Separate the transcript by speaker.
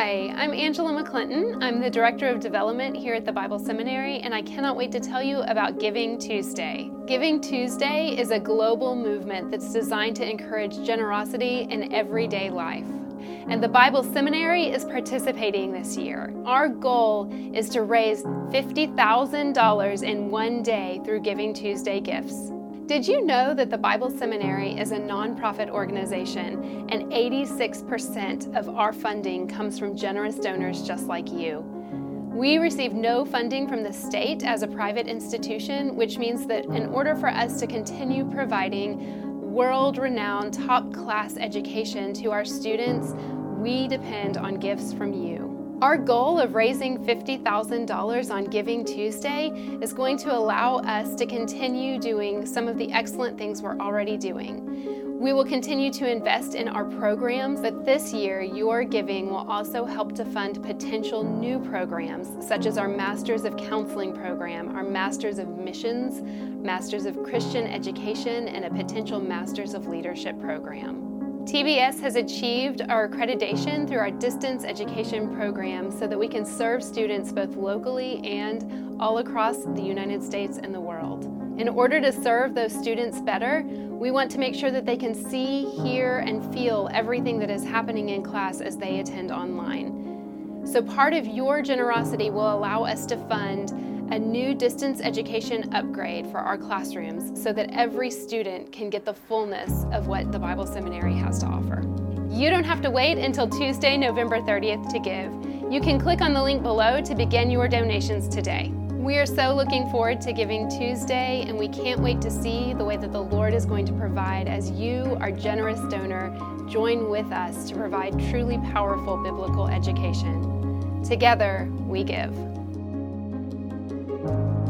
Speaker 1: Hi, I'm Angela McClinton. I'm the Director of Development here at the Bible Seminary, and I cannot wait to tell you about Giving Tuesday. Giving Tuesday is a global movement that's designed to encourage generosity in everyday life. And the Bible Seminary is participating this year. Our goal is to raise $50,000 in one day through Giving Tuesday gifts. Did you know that the Bible Seminary is a nonprofit organization and 86% of our funding comes from generous donors just like you? We receive no funding from the state as a private institution, which means that in order for us to continue providing world renowned, top class education to our students, we depend on gifts from you. Our goal of raising $50,000 on Giving Tuesday is going to allow us to continue doing some of the excellent things we're already doing. We will continue to invest in our programs, but this year, your giving will also help to fund potential new programs, such as our Masters of Counseling program, our Masters of Missions, Masters of Christian Education, and a potential Masters of Leadership program. TBS has achieved our accreditation through our distance education program so that we can serve students both locally and all across the United States and the world. In order to serve those students better, we want to make sure that they can see, hear, and feel everything that is happening in class as they attend online. So, part of your generosity will allow us to fund a new distance education upgrade for our classrooms so that every student can get the fullness of what the Bible Seminary has to offer. You don't have to wait until Tuesday, November 30th to give. You can click on the link below to begin your donations today. We are so looking forward to Giving Tuesday, and we can't wait to see the way that the Lord is going to provide as you, our generous donor, join with us to provide truly powerful biblical education. Together, we give. Bye.